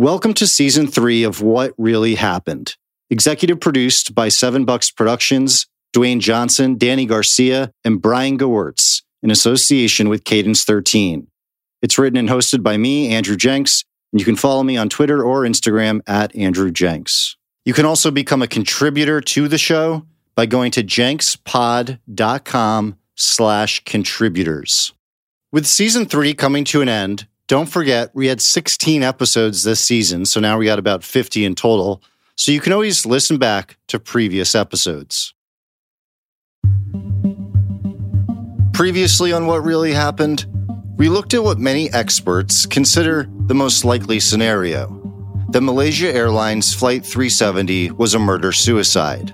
Welcome to season three of What Really Happened. Executive produced by Seven Bucks Productions, Dwayne Johnson, Danny Garcia, and Brian Gewirtz in association with Cadence 13. It's written and hosted by me, Andrew Jenks, and you can follow me on Twitter or Instagram at Andrew Jenks. You can also become a contributor to the show by going to jenkspod.com slash contributors. With season three coming to an end, don't forget, we had 16 episodes this season, so now we got about 50 in total. So you can always listen back to previous episodes. Previously, on what really happened, we looked at what many experts consider the most likely scenario that Malaysia Airlines Flight 370 was a murder suicide,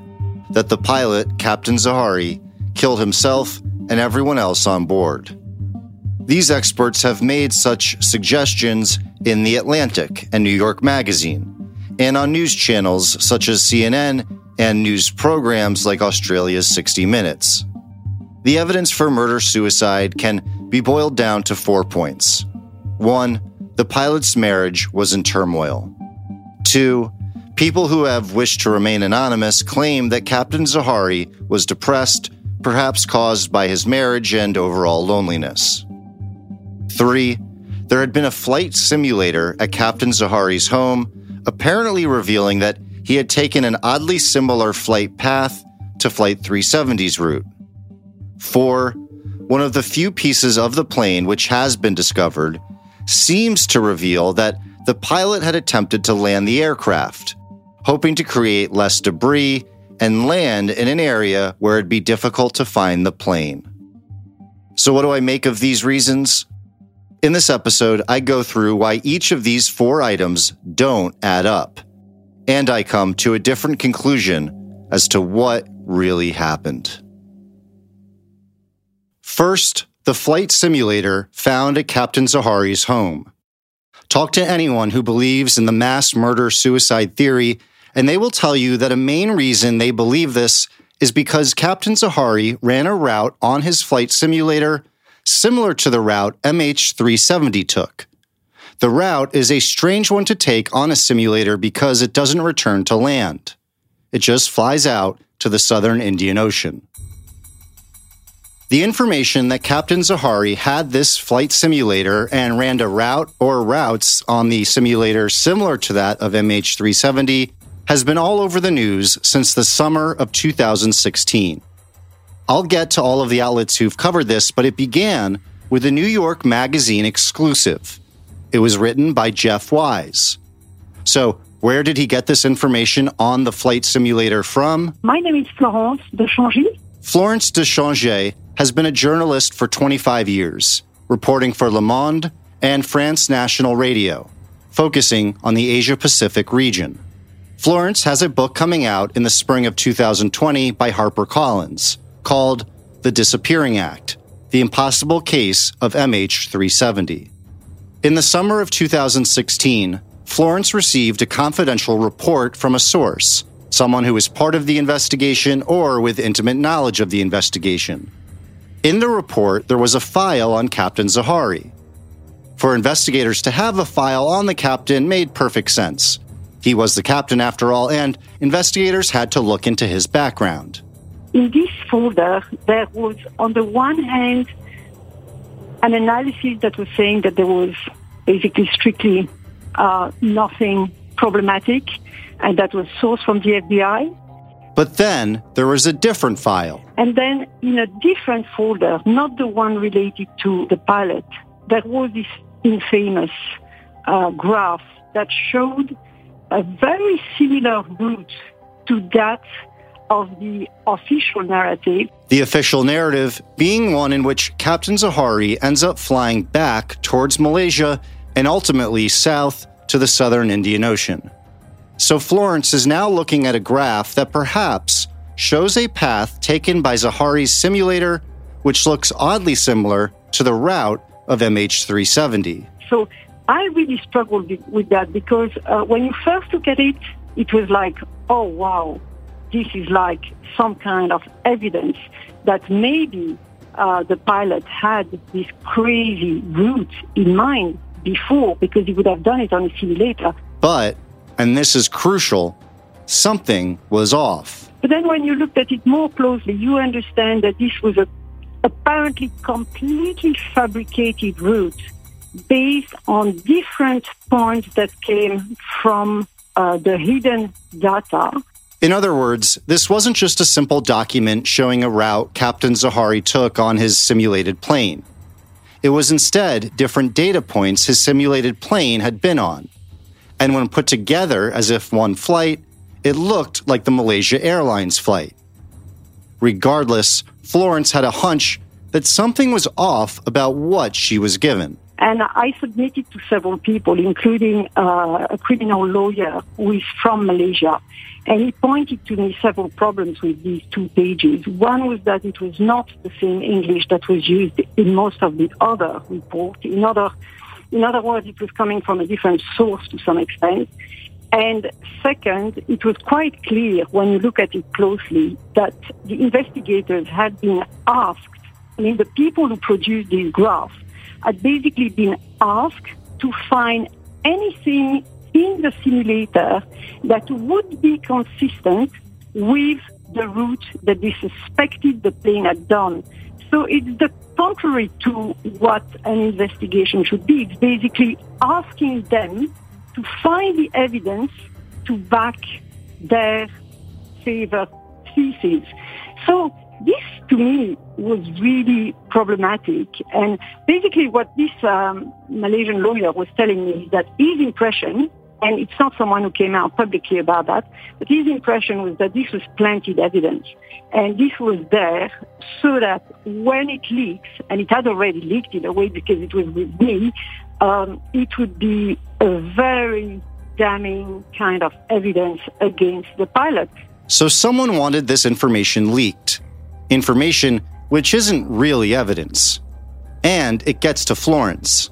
that the pilot, Captain Zaharie, killed himself and everyone else on board. These experts have made such suggestions in The Atlantic and New York Magazine, and on news channels such as CNN and news programs like Australia's 60 Minutes. The evidence for murder suicide can be boiled down to four points. One, the pilot's marriage was in turmoil. Two, people who have wished to remain anonymous claim that Captain Zaharie was depressed, perhaps caused by his marriage and overall loneliness. Three, there had been a flight simulator at Captain Zaharie's home, apparently revealing that he had taken an oddly similar flight path to Flight 370's route. Four, one of the few pieces of the plane which has been discovered seems to reveal that the pilot had attempted to land the aircraft, hoping to create less debris and land in an area where it'd be difficult to find the plane. So, what do I make of these reasons? In this episode, I go through why each of these four items don't add up. And I come to a different conclusion as to what really happened. First, the flight simulator found at Captain Zaharie's home. Talk to anyone who believes in the mass murder suicide theory, and they will tell you that a main reason they believe this is because Captain Zaharie ran a route on his flight simulator similar to the route MH370 took. The route is a strange one to take on a simulator because it doesn't return to land. It just flies out to the southern Indian Ocean. The information that Captain Zaharie had this flight simulator and ran a route or routes on the simulator similar to that of MH370 has been all over the news since the summer of 2016. I'll get to all of the outlets who've covered this, but it began with a New York Magazine exclusive. It was written by Jeff Wise. So, where did he get this information on the flight simulator from? My name is Florence de Changy. Florence de Changy has been a journalist for 25 years, reporting for Le Monde and France National Radio, focusing on the Asia Pacific region. Florence has a book coming out in the spring of 2020 by HarperCollins called The Disappearing Act The Impossible Case of MH370. In the summer of 2016, Florence received a confidential report from a source, someone who was part of the investigation or with intimate knowledge of the investigation. In the report, there was a file on Captain Zaharie. For investigators to have a file on the captain made perfect sense. He was the captain after all, and investigators had to look into his background in this folder, there was, on the one hand, an analysis that was saying that there was basically strictly uh, nothing problematic, and that was sourced from the FBI. But then there was a different file. And then in a different folder, not the one related to the pilot, there was this infamous uh, graph that showed a very similar route to that of the official narrative. The official narrative being one in which Captain Zaharie ends up flying back towards Malaysia and ultimately south to the southern Indian Ocean. So Florence is now looking at a graph that perhaps shows a path taken by Zaharie's simulator, which looks oddly similar to the route of MH370. So I really struggled with that because uh, when you first look at it, it was like, oh wow, this is like some kind of evidence that maybe uh, the pilot had this crazy route in mind before because he would have done it on a simulator. But, and this is crucial, something was off. But then when you looked at it more closely, you understand that this was a apparently completely fabricated route based on different points that came from uh, the hidden data. In other words, this wasn't just a simple document showing a route Captain Zaharie took on his simulated plane. It was instead different data points his simulated plane had been on. And when put together as if one flight, it looked like the Malaysia Airlines flight. Regardless, Florence had a hunch that something was off about what she was given. And I submitted to several people, including uh, a criminal lawyer who is from Malaysia. And he pointed to me several problems with these two pages. One was that it was not the same English that was used in most of the other reports. In other, in other words, it was coming from a different source to some extent. And second, it was quite clear when you look at it closely that the investigators had been asked, I mean, the people who produced these graphs had basically been asked to find anything in the simulator that would be consistent with the route that they suspected the plane had done. So it's the contrary to what an investigation should be. It's basically asking them to find the evidence to back their favor thesis. So this to me was really problematic. And basically what this um, Malaysian lawyer was telling me is that his impression, and it's not someone who came out publicly about that, but his impression was that this was planted evidence. And this was there so that when it leaks, and it had already leaked in a way because it was with me, um, it would be a very damning kind of evidence against the pilot. So someone wanted this information leaked. Information which isn't really evidence. And it gets to Florence.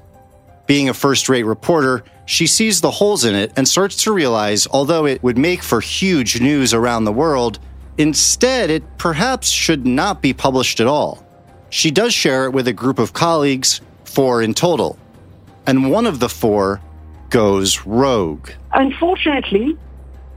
Being a first rate reporter, she sees the holes in it and starts to realize although it would make for huge news around the world, instead it perhaps should not be published at all. She does share it with a group of colleagues, four in total and one of the four goes rogue. Unfortunately,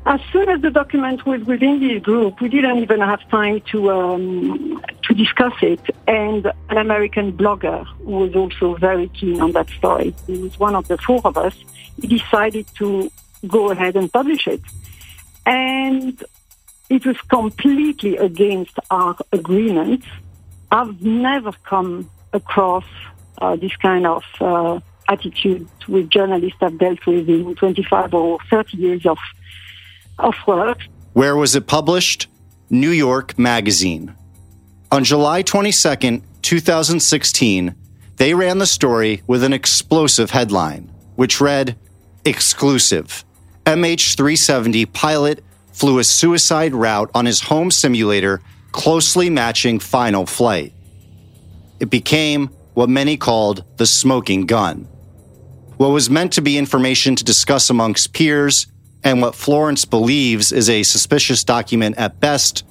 as soon as the document was within this group, we didn't even have time to um, to discuss it. And an American blogger who was also very keen on that story. He was one of the four of us. He decided to go ahead and publish it, and it was completely against our agreement. I've never come across uh, this kind of uh, attitude with journalists I've dealt with in 25 or 30 years of, of work. Where was it published? New York Magazine. On July 22nd, 2016, they ran the story with an explosive headline, which read Exclusive MH370 pilot flew a suicide route on his home simulator, closely matching final flight. It became what many called the smoking gun what was meant to be information to discuss amongst peers and what Florence believes is a suspicious document at best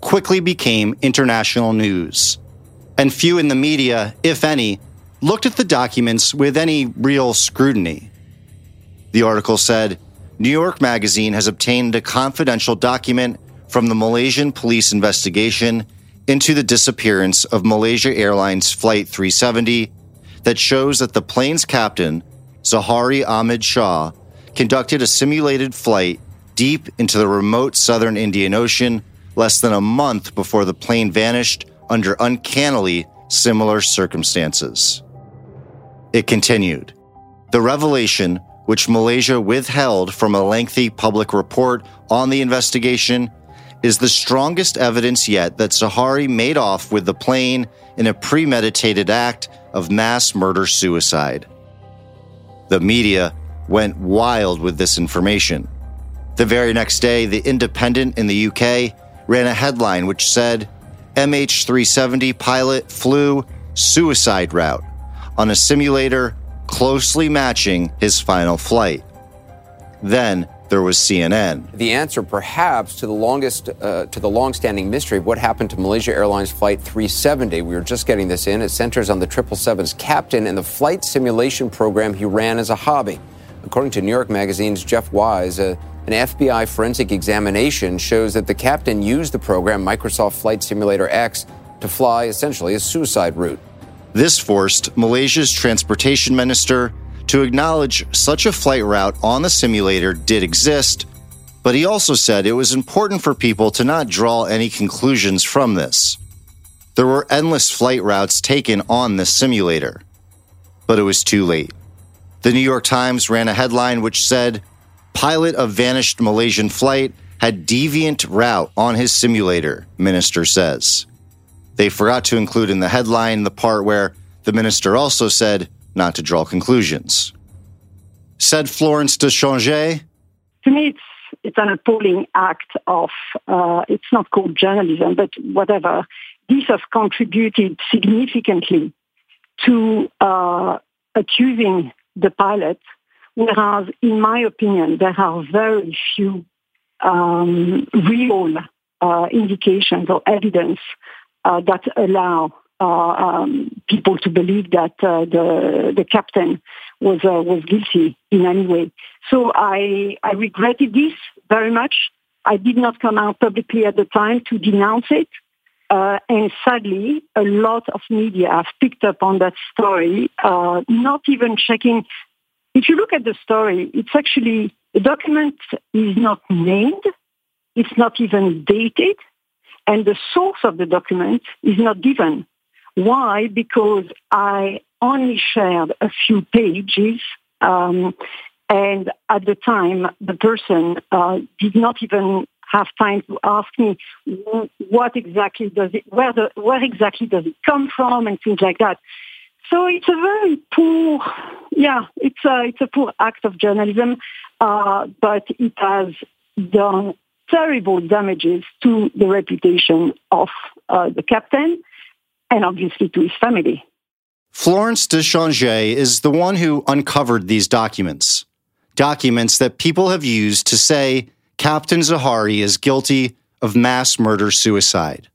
quickly became international news. And few in the media, if any, looked at the documents with any real scrutiny. The article said New York Magazine has obtained a confidential document from the Malaysian police investigation into the disappearance of Malaysia Airlines Flight 370 that shows that the plane's captain Zaharie Ahmad Shah, conducted a simulated flight deep into the remote southern Indian Ocean less than a month before the plane vanished under uncannily similar circumstances. It continued. The revelation, which Malaysia withheld from a lengthy public report on the investigation, is the strongest evidence yet that Zaharie made off with the plane in a premeditated act of mass murder suicide. The media went wild with this information. The very next day, The Independent in the UK ran a headline which said MH370 pilot flew suicide route on a simulator closely matching his final flight. Then there was CNN. The answer, perhaps, to the longest, uh, to the long-standing mystery of what happened to Malaysia Airlines Flight 370. We were just getting this in. It centers on the 777's captain and the flight simulation program he ran as a hobby. According to New York Magazine's Jeff Wise, uh, an FBI forensic examination shows that the captain used the program Microsoft Flight Simulator X to fly essentially a suicide route. This forced Malaysia's transportation minister to acknowledge such a flight route on the simulator did exist, but he also said it was important for people to not draw any conclusions from this. There were endless flight routes taken on the simulator, but it was too late. The New York Times ran a headline which said, Pilot of vanished Malaysian flight had deviant route on his simulator, minister says. They forgot to include in the headline the part where the minister also said not to draw conclusions. Said Florence de Changy. To me, it's, it's an appalling act of, uh, it's not called journalism, but whatever. This has contributed significantly to uh, accusing the pilot, whereas, in my opinion, there are very few um, real uh, indications or evidence uh, that allow uh, um, people to believe that uh, the the captain was uh, was guilty in any way. So I I regretted this very much. I did not come out publicly at the time to denounce it. Uh, and sadly, a lot of media have picked up on that story, uh, not even checking. If you look at the story, it's actually, the document is not named, it's not even dated, and the source of the document is not given. Why? Because I only shared a few pages, um, and at the time, the person uh, did not even have time to ask me what exactly does it, where, the, where exactly does it come from, and things like that. So it's a very poor, yeah, it's a it's a poor act of journalism, uh, but it has done terrible damages to the reputation of uh, the captain and obviously to his family. Florence de Changy is the one who uncovered these documents. Documents that people have used to say Captain Zaharie is guilty of mass murder suicide.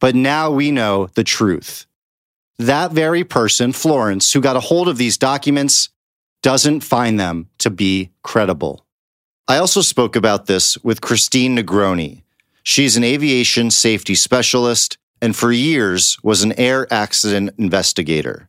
But now we know the truth. That very person, Florence, who got a hold of these documents, doesn't find them to be credible. I also spoke about this with Christine Negroni. She's an aviation safety specialist and for years was an air accident investigator.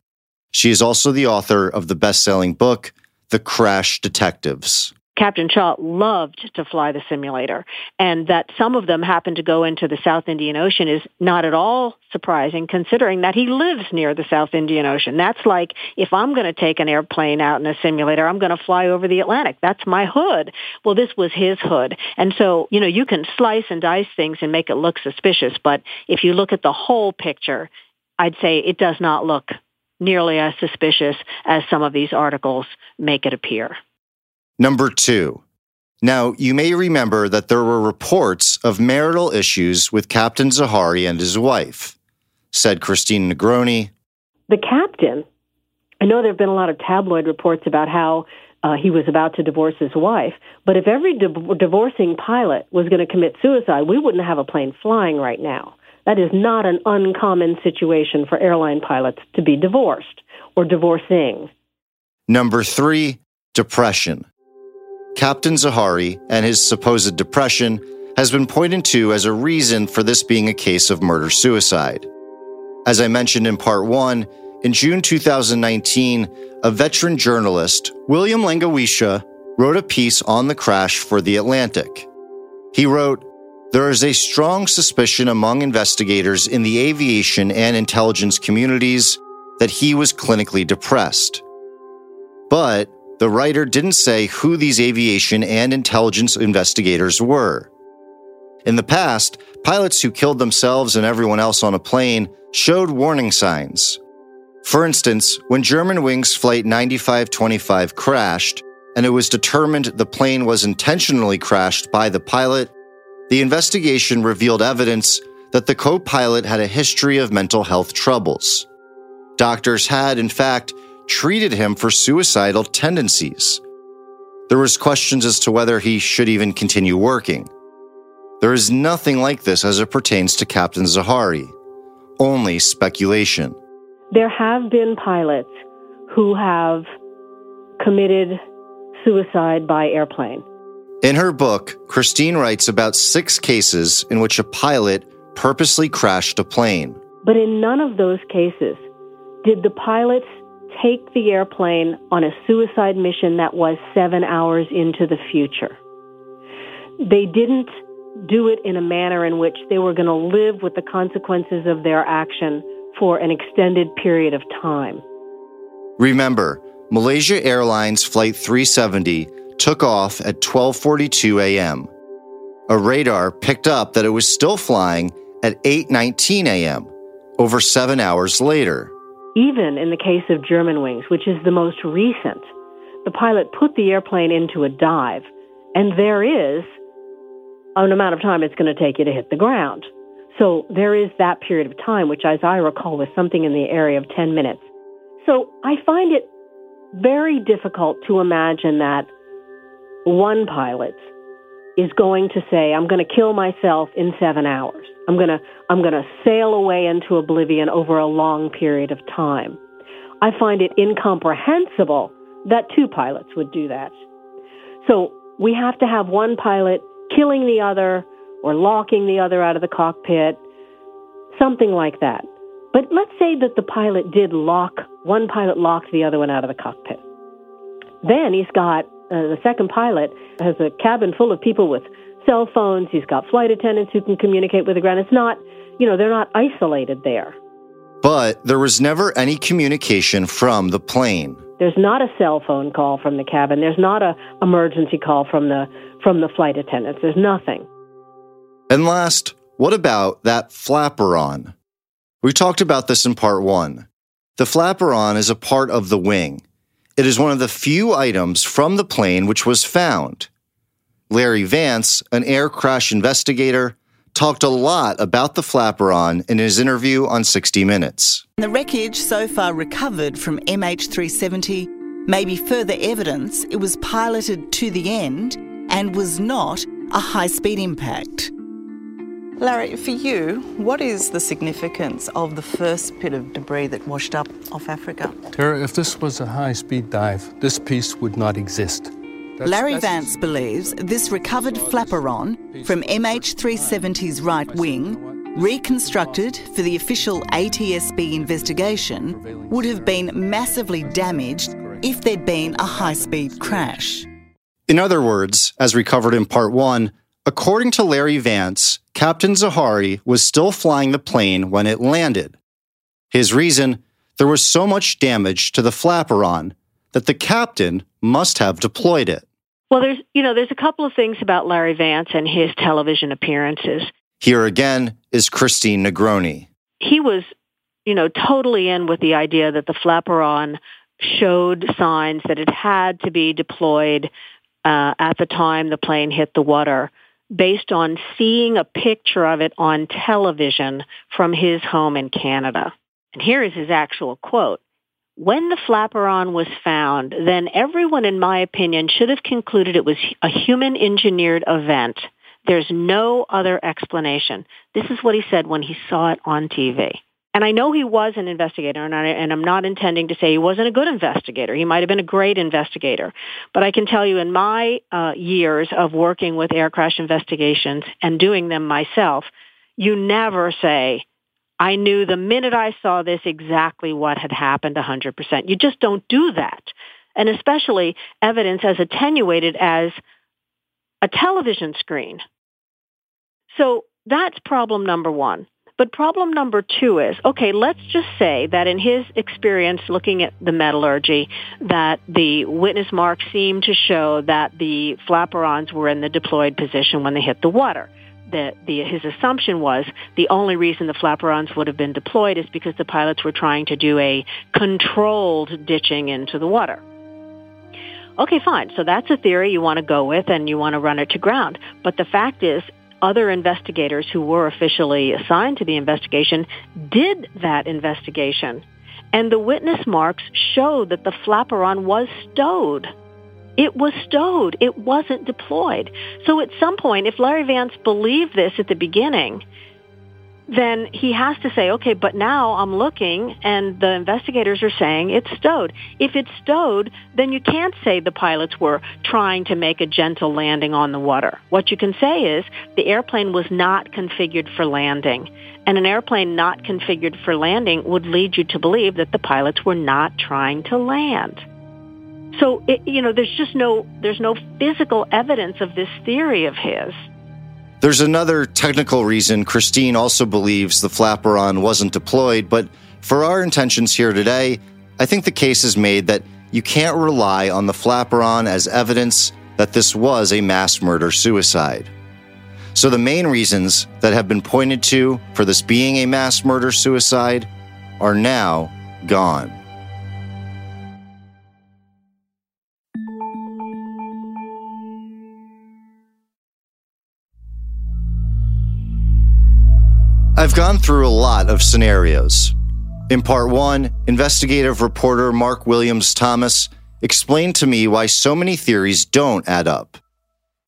She is also the author of the best selling book, The Crash Detectives. Captain Shah loved to fly the simulator, and that some of them happened to go into the South Indian Ocean is not at all surprising considering that he lives near the South Indian Ocean. That's like if I'm going to take an airplane out in a simulator, I'm going to fly over the Atlantic. That's my hood. Well, this was his hood. And so, you know, you can slice and dice things and make it look suspicious, but if you look at the whole picture, I'd say it does not look nearly as suspicious as some of these articles make it appear. Number two. Now, you may remember that there were reports of marital issues with Captain Zaharie and his wife, said Christine Negroni. The captain, I know there have been a lot of tabloid reports about how uh, he was about to divorce his wife, but if every di- divorcing pilot was going to commit suicide, we wouldn't have a plane flying right now. That is not an uncommon situation for airline pilots to be divorced or divorcing. Number three, depression. Captain Zaharie and his supposed depression has been pointed to as a reason for this being a case of murder suicide. As I mentioned in part one, in June 2019, a veteran journalist, William Langewiesche, wrote a piece on the crash for The Atlantic. He wrote, There is a strong suspicion among investigators in the aviation and intelligence communities that he was clinically depressed. But the writer didn't say who these aviation and intelligence investigators were. In the past, pilots who killed themselves and everyone else on a plane showed warning signs. For instance, when Germanwings Flight 9525 crashed, and it was determined the plane was intentionally crashed by the pilot, the investigation revealed evidence that the co pilot had a history of mental health troubles. Doctors had, in fact, treated him for suicidal tendencies. There was questions as to whether he should even continue working. There is nothing like this as it pertains to Captain Zaharie, Only speculation. There have been pilots who have committed suicide by airplane. In her book, Christine writes about six cases in which a pilot purposely crashed a plane. But in none of those cases did the pilots take the airplane on a suicide mission that was seven hours into the future. They didn't do it in a manner in which they were going to live with the consequences of their action for an extended period of time. Remember, Malaysia Airlines Flight 370 took off at 12:42 a.m. A radar picked up that it was still flying at 8:19 a.m., over 7 hours later. Even in the case of Germanwings, which is the most recent, the pilot put the airplane into a dive, and there is an amount of time it's going to take you to hit the ground. So there is that period of time, which, as I recall, was something in the area of 10 minutes. So I find it very difficult to imagine that one pilot is going to say, I'm going to kill myself in seven hours. I'm going to, I'm going to sail away into oblivion over a long period of time. I find it incomprehensible that two pilots would do that. So we have to have one pilot killing the other or locking the other out of the cockpit, something like that. But let's say that the pilot did lock, one pilot locked the other one out of the cockpit. Then he's got, uh, the second pilot has a cabin full of people with cell phones. He's got flight attendants who can communicate with the ground. It's not, you know, they're not isolated there. But there was never any communication from the plane. There's not a cell phone call from the cabin. There's not a emergency call from the from the flight attendants. There's nothing. And last, what about that flaperon? We talked about this in part one. The flaperon is a part of the wing. It is one of the few items from the plane which was found. Larry Vance, an air crash investigator, talked a lot about the flaperon in his interview on 60 Minutes. The wreckage so far recovered from MH370 may be further evidence it was piloted to the end and was not a high speed impact. Larry, for you, what is the significance of the first bit of debris that washed up off Africa? Tara, if this was a high speed dive, this piece would not exist. That's, Larry that's Vance believes this recovered flaperon from MH370's right wing, reconstructed for the official ATSB investigation, would have been massively damaged if there'd been a high speed crash. In other words, as recovered in part one, according to Larry Vance, Captain Zaharie was still flying the plane when it landed. His reason there was so much damage to the flaperon that the captain must have deployed it. Well, there's, you know, there's a couple of things about Larry Vance and his television appearances. Here again is Christine Negroni. He was, you know, totally in with the idea that the flaperon showed signs that it had to be deployed uh, at the time the plane hit the water based on seeing a picture of it on television from his home in Canada. And here is his actual quote. When the flaperon was found, then everyone, in my opinion, should have concluded it was a human engineered event. There's no other explanation. This is what he said when he saw it on TV. And I know he was an investigator, and, I, and I'm not intending to say he wasn't a good investigator. He might have been a great investigator. But I can tell you in my uh, years of working with air crash investigations and doing them myself, you never say, I knew the minute I saw this exactly what had happened 100%. You just don't do that. And especially evidence as attenuated as a television screen. So that's problem number one. But problem number two is, okay, let's just say that in his experience looking at the metallurgy, that the witness marks seem to show that the flaperons were in the deployed position when they hit the water. The, the, his assumption was the only reason the flaperons would have been deployed is because the pilots were trying to do a controlled ditching into the water. Okay, fine. So that's a theory you want to go with and you want to run it to ground. But the fact is, other investigators who were officially assigned to the investigation did that investigation. And the witness marks show that the flaperon was stowed. It was stowed. It wasn't deployed. So at some point, if Larry Vance believed this at the beginning, then he has to say, okay, but now I'm looking and the investigators are saying it's stowed. If it's stowed, then you can't say the pilots were trying to make a gentle landing on the water. What you can say is the airplane was not configured for landing. And an airplane not configured for landing would lead you to believe that the pilots were not trying to land. So, it, you know, there's just no, there's no physical evidence of this theory of his. There's another technical reason Christine also believes the flaperon wasn't deployed, but for our intentions here today, I think the case is made that you can't rely on the flaperon as evidence that this was a mass murder suicide. So the main reasons that have been pointed to for this being a mass murder suicide are now gone. I've gone through a lot of scenarios. In part one, investigative reporter Mark Williams Thomas explained to me why so many theories don't add up.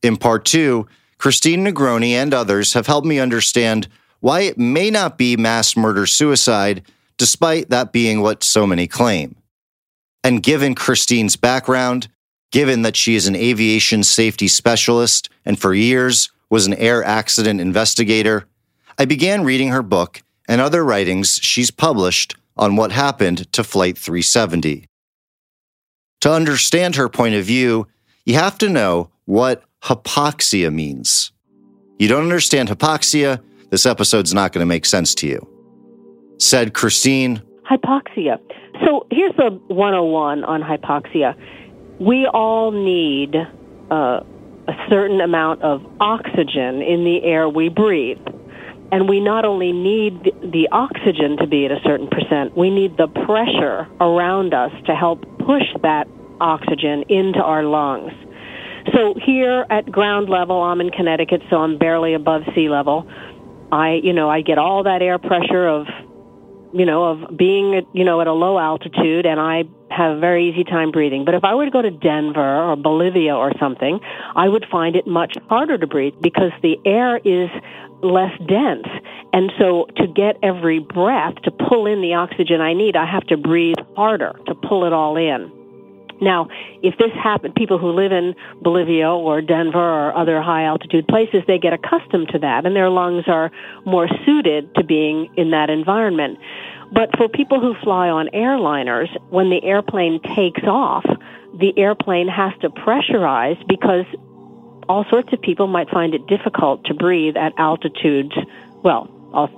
In part two, Christine Negroni and others have helped me understand why it may not be mass murder suicide, despite that being what so many claim. And given Christine's background, given that she is an aviation safety specialist and for years was an air accident investigator, I began reading her book and other writings she's published on what happened to Flight 370. To understand her point of view, you have to know what hypoxia means. You don't understand hypoxia, this episode's not going to make sense to you. Said Christine. Hypoxia. So here's the 101 on hypoxia. We all need uh, a certain amount of oxygen in the air we breathe. And we not only need the oxygen to be at a certain percent, we need the pressure around us to help push that oxygen into our lungs. So here at ground level, I'm in Connecticut, so I'm barely above sea level. I, you know, I get all that air pressure of, you know, of being, you know, at a low altitude, and I have a very easy time breathing. But if I were to go to Denver or Bolivia or something, I would find it much harder to breathe because the air is less dense. And so to get every breath, to pull in the oxygen I need, I have to breathe harder to pull it all in. Now, if this happened, people who live in Bolivia or Denver or other high altitude places, they get accustomed to that and their lungs are more suited to being in that environment. But for people who fly on airliners, when the airplane takes off, the airplane has to pressurize because all sorts of people might find it difficult to breathe at altitudes, well,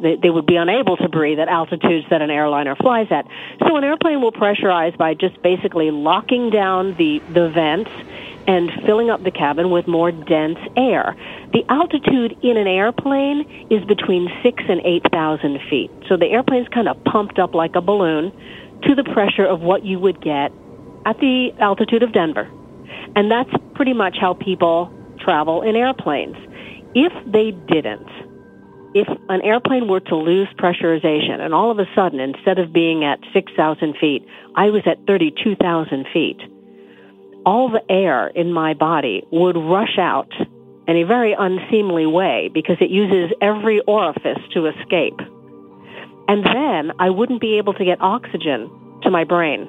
they would be unable to breathe at altitudes that an airliner flies at. So an airplane will pressurize by just basically locking down the, the vents and filling up the cabin with more dense air. The altitude in an airplane is between six and eight thousand feet. So the airplane's kind of pumped up like a balloon to the pressure of what you would get at the altitude of Denver. And that's pretty much how people travel in airplanes. If they didn't, if an airplane were to lose pressurization and all of a sudden, instead of being at 6,000 feet, I was at 32,000 feet, all the air in my body would rush out in a very unseemly way because it uses every orifice to escape. And then I wouldn't be able to get oxygen to my brain.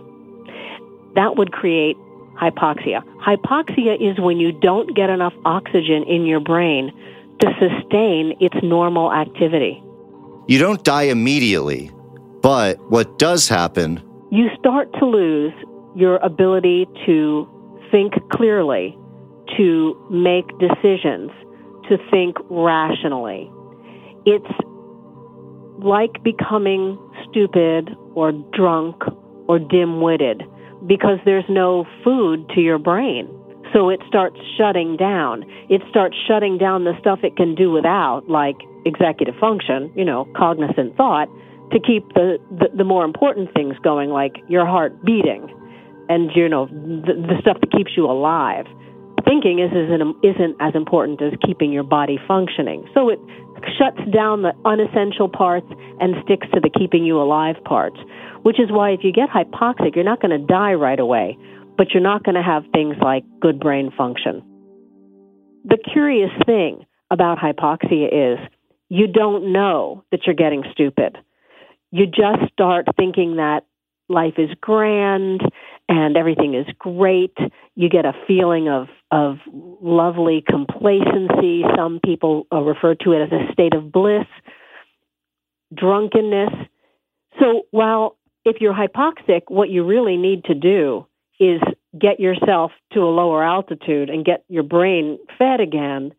That would create hypoxia. Hypoxia is when you don't get enough oxygen in your brain to sustain its normal activity. You don't die immediately, but what does happen? You start to lose your ability to think clearly, to make decisions, to think rationally. It's like becoming stupid or drunk or dim witted because there's no food to your brain. So it starts shutting down. It starts shutting down the stuff it can do without, like executive function, you know, cognizant thought, to keep the, the, the more important things going, like your heart beating and, you know, the, the stuff that keeps you alive. Thinking is, isn't, isn't as important as keeping your body functioning. So it shuts down the unessential parts and sticks to the keeping you alive parts, which is why if you get hypoxic, you're not going to die right away but you're not going to have things like good brain function. The curious thing about hypoxia is you don't know that you're getting stupid. You just start thinking that life is grand and everything is great. You get a feeling of of lovely complacency. Some people uh, refer to it as a state of bliss, drunkenness. So while if you're hypoxic, what you really need to do is get yourself to a lower altitude and get your brain fed again.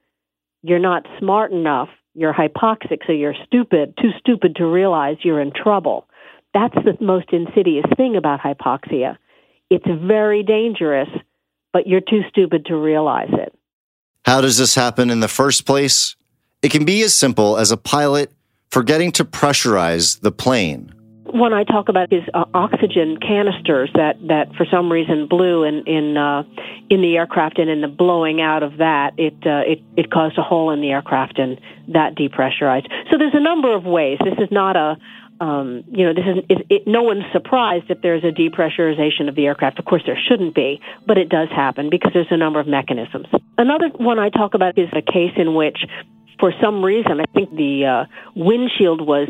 You're not smart enough. You're hypoxic, so you're stupid, too stupid to realize you're in trouble. That's the most insidious thing about hypoxia. It's very dangerous, but you're too stupid to realize it. How does this happen in the first place? It can be as simple as a pilot forgetting to pressurize the plane. When I talk about his uh, oxygen canisters that, that for some reason blew in in uh, in the aircraft, and in the blowing out of that, it uh, it it caused a hole in the aircraft, and that depressurized. So there's a number of ways. This is not a um, you know, this is it, it, no one's surprised if there's a depressurization of the aircraft. Of course, there shouldn't be, but it does happen because there's a number of mechanisms. Another one I talk about is a case in which, for some reason, I think the uh, windshield was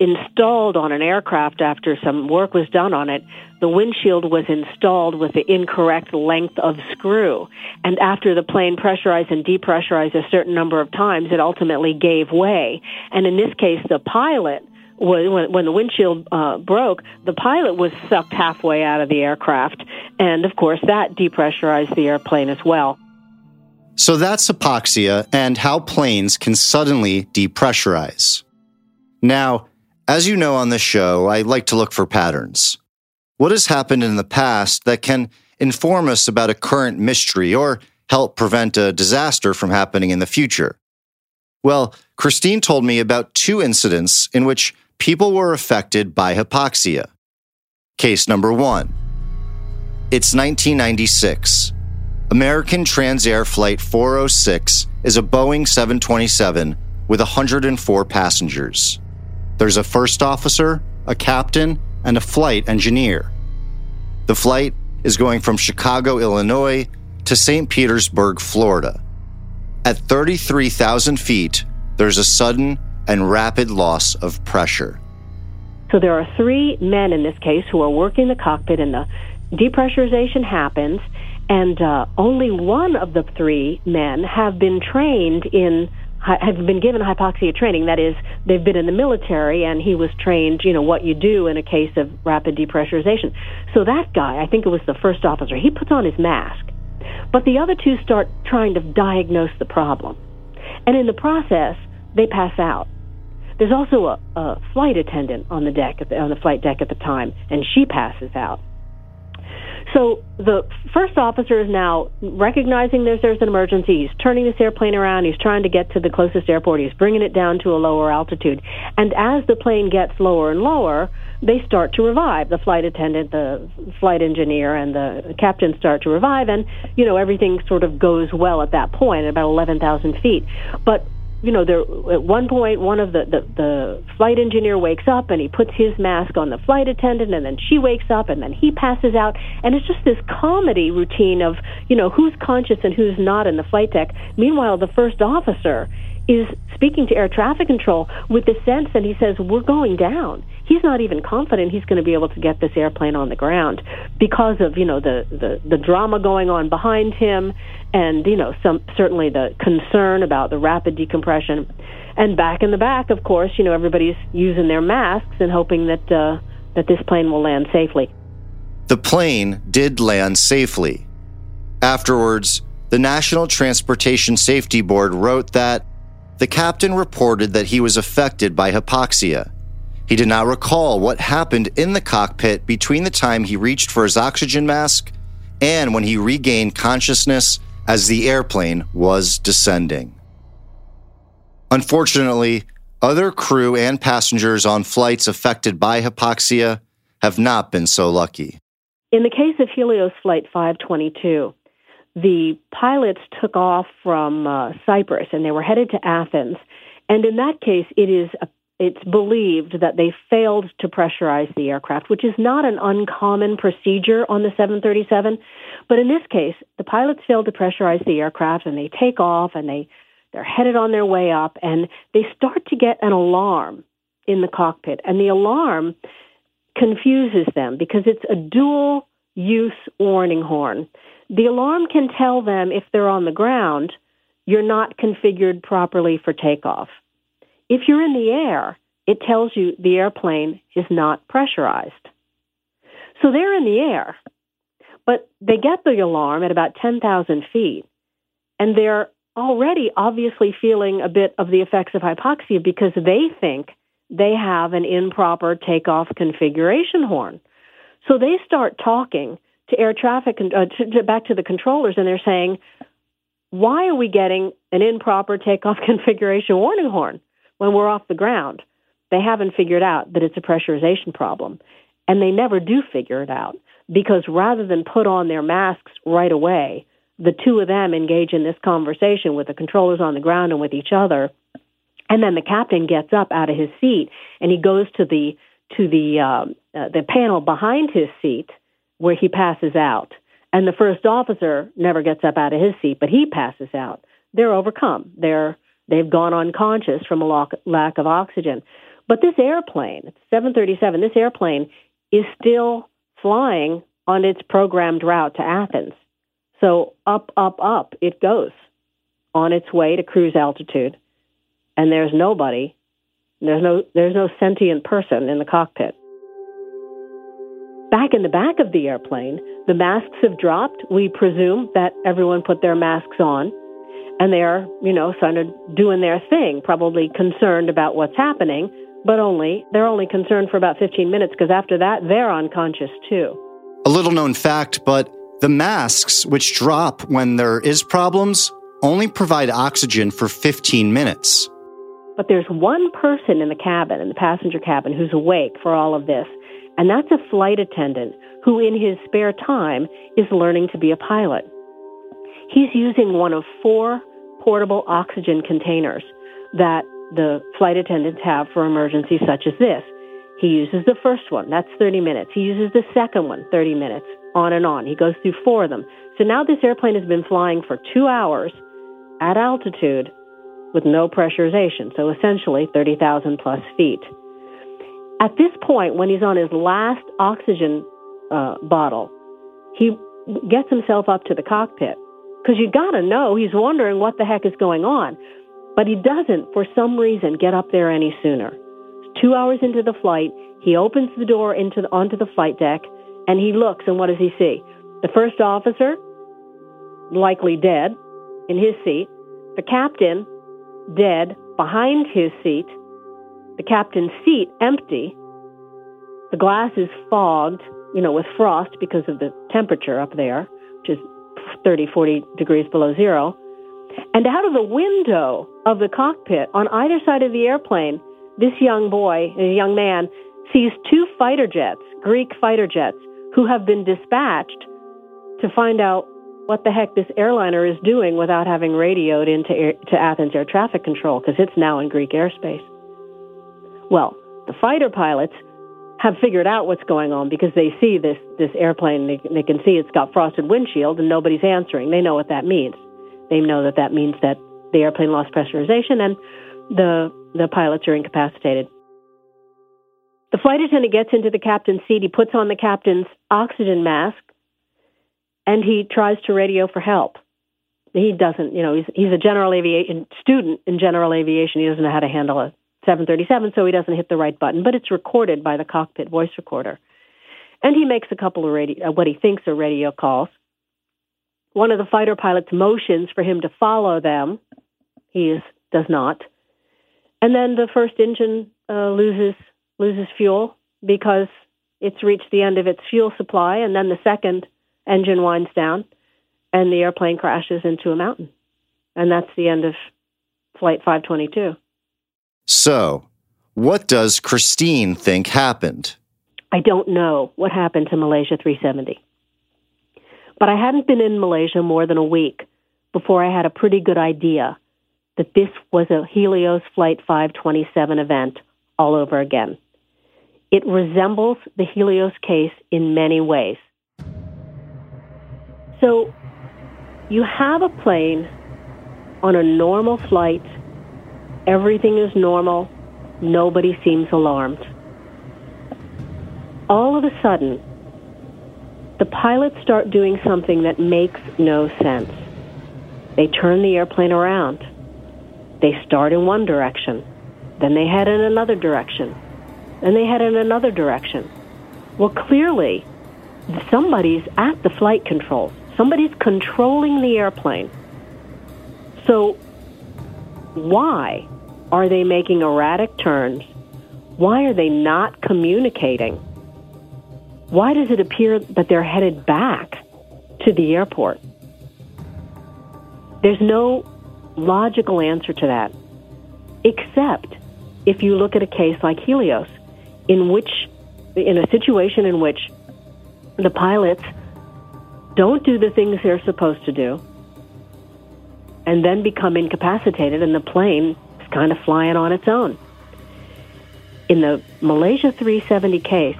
installed on an aircraft after some work was done on it. The windshield was installed with the incorrect length of screw. And after the plane pressurized and depressurized a certain number of times, it ultimately gave way. And in this case, the pilot when, when the windshield uh, broke, the pilot was sucked halfway out of the aircraft. And of course, that depressurized the airplane as well. So that's hypoxia and how planes can suddenly depressurize. Now, as you know on this show, I like to look for patterns. What has happened in the past that can inform us about a current mystery or help prevent a disaster from happening in the future? Well, Christine told me about two incidents in which people were affected by hypoxia. Case number one. It's 1996. American Transair Flight 406 is a Boeing 727 with 104 passengers. There's a first officer, a captain, and a flight engineer. The flight is going from Chicago, Illinois to St. Petersburg, Florida. At 33,000 feet, there's a sudden and rapid loss of pressure. So there are three men in this case who are working the cockpit, and the depressurization happens, and uh, only one of the three men have been trained in have been given hypoxia training. That is, they've been in the military, and he was trained, you know, what you do in a case of rapid depressurization. So that guy, I think it was the first officer, he puts on his mask, but the other two start trying to diagnose the problem, and in the process, they pass out. There's also a, a flight attendant on the deck the, on the flight deck at the time, and she passes out. So the first officer is now recognizing there's there's an emergency. He's turning this airplane around. He's trying to get to the closest airport. He's bringing it down to a lower altitude. And as the plane gets lower and lower, they start to revive. The flight attendant, the flight engineer, and the captain start to revive, and you know everything sort of goes well at that point, at about 11,000 feet. But you know, there at one point, one of the, the the flight engineer wakes up and he puts his mask on the flight attendant, and then she wakes up, and then he passes out, and it's just this comedy routine of you know who's conscious and who's not in the flight deck. Meanwhile, the first officer is speaking to air traffic control with the sense that he says we're going down. He's not even confident he's going to be able to get this airplane on the ground because of you know the the, the drama going on behind him and you know some certainly the concern about the rapid decompression. And back in the back of course you know everybody's using their masks and hoping that uh, that this plane will land safely. The plane did land safely. Afterwards the national transportation safety board wrote that the captain reported that he was affected by hypoxia he did not recall what happened in the cockpit between the time he reached for his oxygen mask and when he regained consciousness as the airplane was descending. Unfortunately, other crew and passengers on flights affected by hypoxia have not been so lucky. In the case of Helios Flight 522, the pilots took off from uh, Cyprus and they were headed to Athens. And in that case, it is a it's believed that they failed to pressurize the aircraft, which is not an uncommon procedure on the 737. But in this case, the pilots failed to pressurize the aircraft and they take off and they They're headed on their way up, and they start to get an alarm in the cockpit. And the alarm confuses them because it's a dual use warning horn. The alarm can tell them if they're on the ground, you're not configured properly for takeoff. If you're in the air, it tells you the airplane is not pressurized. So they're in the air, but they get the alarm at about 10,000 feet, and they're already obviously feeling a bit of the effects of hypoxia because they think they have an improper takeoff configuration horn. So they start talking to air traffic uh, to, to, back to the controllers, and they're saying, "Why are we getting an improper takeoff configuration warning horn when we're off the ground?" They haven't figured out that it's a pressurization problem, and they never do figure it out because rather than put on their masks right away, the two of them engage in this conversation with the controllers on the ground and with each other. And then the captain gets up out of his seat and he goes to the to the um, uh, the panel behind his seat where he passes out. And the first officer never gets up out of his seat, but he passes out. They're overcome. They're they've gone unconscious from a lack, lack of oxygen. But this airplane, 737, this airplane is still flying on its programmed route to Athens. So up, up, up it goes on its way to cruise altitude, and there's nobody, there's no, there's no sentient person in the cockpit. Back in the back of the airplane, the masks have dropped. We presume that everyone put their masks on, and they are, you know, sort of doing their thing, probably concerned about what's happening, but only they're only concerned for about 15 minutes because after that they're unconscious too. A little known fact, but the masks, which drop when there is problems, only provide oxygen for 15 minutes. But there's one person in the cabin, in the passenger cabin, who's awake for all of this, and that's a flight attendant who, in his spare time, is learning to be a pilot. He's using one of four portable oxygen containers that the flight attendants have for emergencies such as this. He uses the first one, that's 30 minutes. He uses the second one, 30 minutes, on and on. He goes through four of them. So now this airplane has been flying for two hours at altitude with no pressurization, so essentially 30,000 plus feet. At this point, when he's on his last oxygen uh, bottle, he gets himself up to the cockpit because you got to know he's wondering what the heck is going on. But he doesn't, for some reason, get up there any sooner. Two hours into the flight, he opens the door into the, onto the flight deck, and he looks, and what does he see? The first officer, likely dead, in his seat. The captain, dead, behind his seat. The captain's seat, empty. The glass is fogged, you know, with frost because of the temperature up there, which is 30, 40 degrees below zero. And out of the window of the cockpit on either side of the airplane, this young boy, a young man, sees two fighter jets, Greek fighter jets, who have been dispatched to find out what the heck this airliner is doing without having radioed into air, to Athens air traffic control because it's now in Greek airspace. Well, the fighter pilots have figured out what's going on because they see this this airplane. They, they can see it's got frosted windshield and nobody's answering. They know what that means. They know that that means that the airplane lost pressurization and the the pilots are incapacitated. The flight attendant gets into the captain's seat. He puts on the captain's oxygen mask, and he tries to radio for help. He doesn't, you know, he's he's a general aviation student in general aviation. He doesn't know how to handle a 737, so he doesn't hit the right button. But it's recorded by the cockpit voice recorder, and he makes a couple of radio, uh, what he thinks are radio calls. One of the fighter pilots motions for him to follow them. He is, does not. And then the first engine uh, loses loses fuel because it's reached the end of its fuel supply, and then the second engine winds down, and the airplane crashes into a mountain, and that's the end of Flight 522. So, what does Christine think happened? I don't know what happened to Malaysia 370. But I hadn't been in Malaysia more than a week before I had a pretty good idea that this was a Helios Flight 527 event all over again. It resembles the Helios case in many ways. So you have a plane on a normal flight, everything is normal, nobody seems alarmed. All of a sudden, the pilots start doing something that makes no sense. They turn the airplane around. They start in one direction, then they head in another direction, then they head in another direction. Well, clearly, somebody's at the flight controls. Somebody's controlling the airplane. So, why are they making erratic turns? Why are they not communicating? Why does it appear that they're headed back to the airport? There's no logical answer to that, except if you look at a case like Helios, in which, in a situation in which the pilots don't do the things they're supposed to do and then become incapacitated and the plane is kind of flying on its own. In the Malaysia 370 case,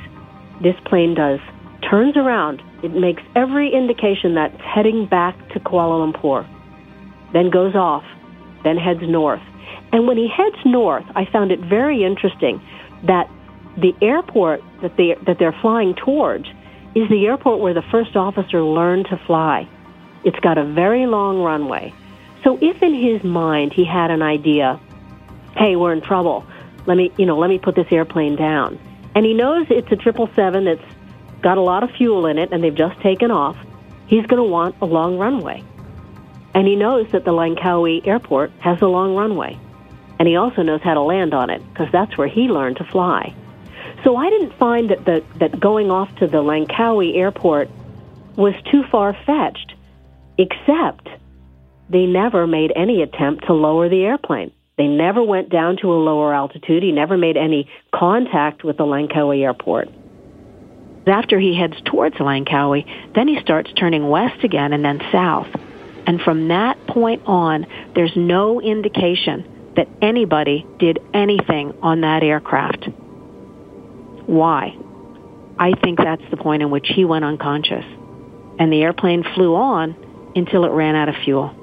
this plane does turns around. It makes every indication that it's heading back to Kuala Lumpur, then goes off, then heads north. And when he heads north, I found it very interesting that the airport that they that they're flying towards is the airport where the first officer learned to fly. It's got a very long runway. So if in his mind he had an idea, hey, we're in trouble. Let me, you know, let me put this airplane down. And he knows it's a 777 that's got a lot of fuel in it and they've just taken off. He's going to want a long runway. And he knows that the Langkawi airport has a long runway. And he also knows how to land on it because that's where he learned to fly. So I didn't find that, the, that going off to the Langkawi airport was too far fetched, except they never made any attempt to lower the airplane. They never went down to a lower altitude. He never made any contact with the Langkawi airport. After he heads towards Langkawi, then he starts turning west again and then south. And from that point on, there's no indication that anybody did anything on that aircraft. Why? I think that's the point in which he went unconscious. And the airplane flew on until it ran out of fuel.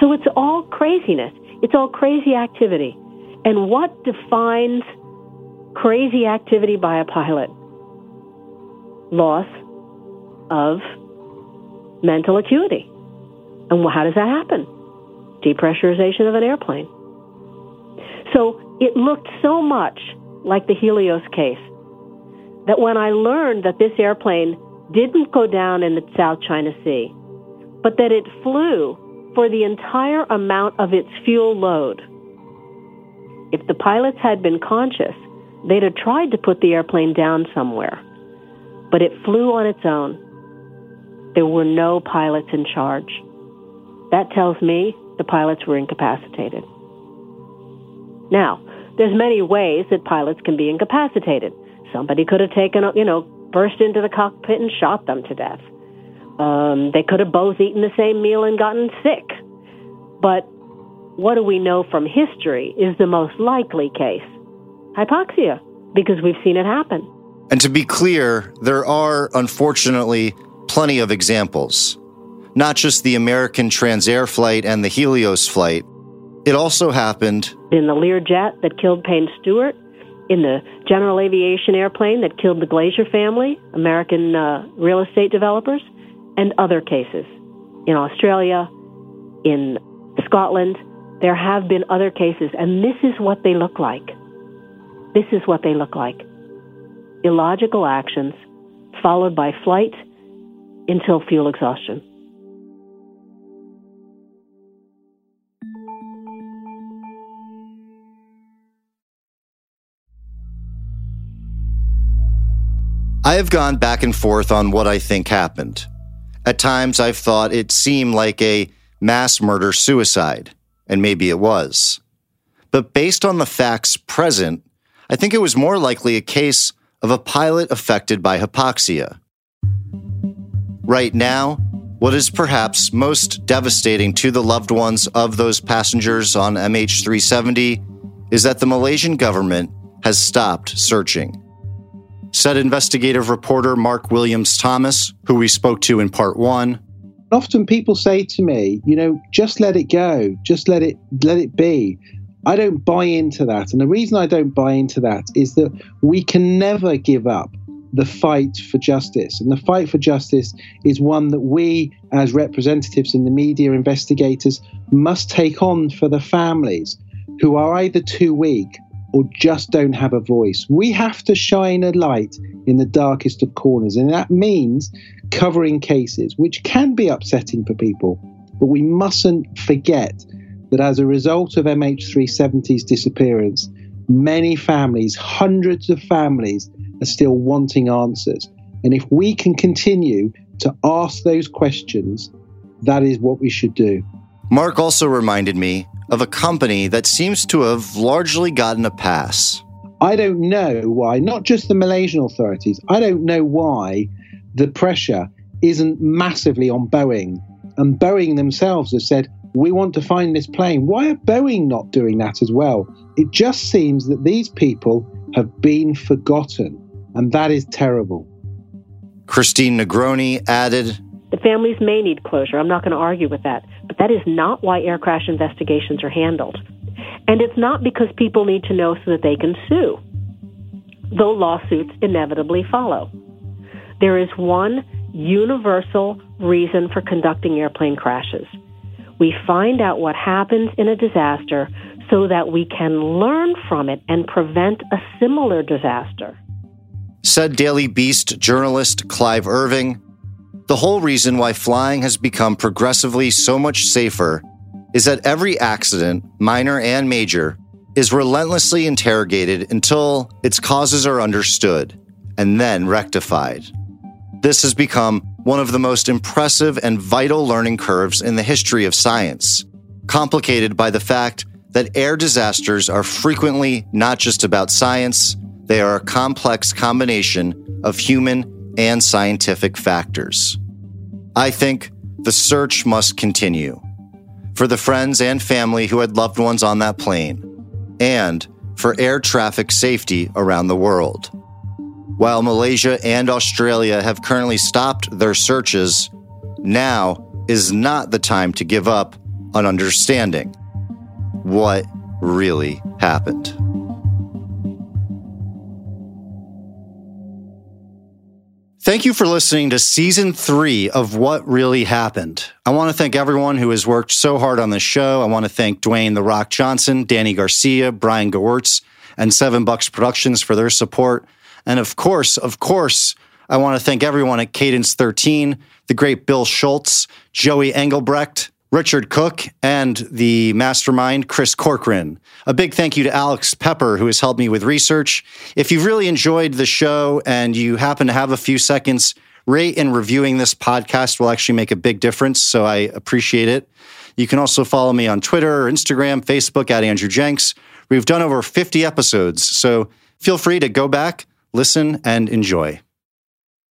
So it's all craziness. It's all crazy activity. And what defines crazy activity by a pilot? Loss of mental acuity. And how does that happen? Depressurization of an airplane. So it looked so much like the Helios case that when I learned that this airplane didn't go down in the South China Sea, but that it flew for the entire amount of its fuel load, if the pilots had been conscious, they'd have tried to put the airplane down somewhere. But it flew on its own. There were no pilots in charge. That tells me the pilots were incapacitated. Now, there's many ways that pilots can be incapacitated. Somebody could have taken, you know, burst into the cockpit and shot them to death. Um, they could have both eaten the same meal and gotten sick. But what do we know from history is the most likely case? Hypoxia, because we've seen it happen. And to be clear, there are unfortunately plenty of examples. Not just the American Transair flight and the Helios flight, it also happened in the Learjet that killed Payne Stewart, in the General Aviation airplane that killed the Glazer family, American uh, real estate developers, and other cases. In Australia, in Scotland, there have been other cases, and this is what they look like. This is what they look like illogical actions followed by flight until fuel exhaustion. I have gone back and forth on what I think happened. At times, I've thought it seemed like a mass murder suicide, and maybe it was. But based on the facts present, I think it was more likely a case of a pilot affected by hypoxia. Right now, what is perhaps most devastating to the loved ones of those passengers on MH370 is that the Malaysian government has stopped searching said investigative reporter Mark Williams Thomas, who we spoke to in part one. Often people say to me, you know, just let it go, just let it let it be. I don't buy into that. And the reason I don't buy into that is that we can never give up the fight for justice. And the fight for justice is one that we, as representatives in the media, investigators, must take on for the families who are either too weak or just don't have a voice. We have to shine a light in the darkest of corners. And that means covering cases, which can be upsetting for people. But we mustn't forget that as a result of MH370's disappearance, many families, hundreds of families, are still wanting answers. And if we can continue to ask those questions, that is what we should do. Mark also reminded me of a company that seems to have largely gotten a pass. I don't know why, not just the Malaysian authorities, I don't know why the pressure isn't massively on Boeing. And Boeing themselves have said, we want to find this plane. Why are Boeing not doing that as well? It just seems that these people have been forgotten, and that is terrible. Christine Negroni added The families may need closure. I'm not going to argue with that. But that is not why air crash investigations are handled. And it's not because people need to know so that they can sue, though lawsuits inevitably follow. There is one universal reason for conducting airplane crashes we find out what happens in a disaster so that we can learn from it and prevent a similar disaster. Said Daily Beast journalist Clive Irving The whole reason why flying has become progressively so much safer is that every accident, minor and major, is relentlessly interrogated until its causes are understood and then rectified. This has become one of the most impressive and vital learning curves in the history of science, complicated by the fact that air disasters are frequently not just about science, they are a complex combination of human and scientific factors. I think the search must continue for the friends and family who had loved ones on that plane, and for air traffic safety around the world. While Malaysia and Australia have currently stopped their searches, now is not the time to give up on understanding what really happened. Thank you for listening to season three of What Really Happened. I want to thank everyone who has worked so hard on this show. I want to thank Dwayne The Rock Johnson, Danny Garcia, Brian Gewirtz, and Seven Bucks Productions for their support. And of course, of course, I want to thank everyone at Cadence 13, the great Bill Schultz, Joey Engelbrecht, Richard Cook, and the mastermind, Chris Corcoran. A big thank you to Alex Pepper, who has helped me with research. If you've really enjoyed the show and you happen to have a few seconds, rate and reviewing this podcast will actually make a big difference. So I appreciate it. You can also follow me on Twitter or Instagram, Facebook at Andrew Jenks. We've done over 50 episodes. So feel free to go back listen, and enjoy.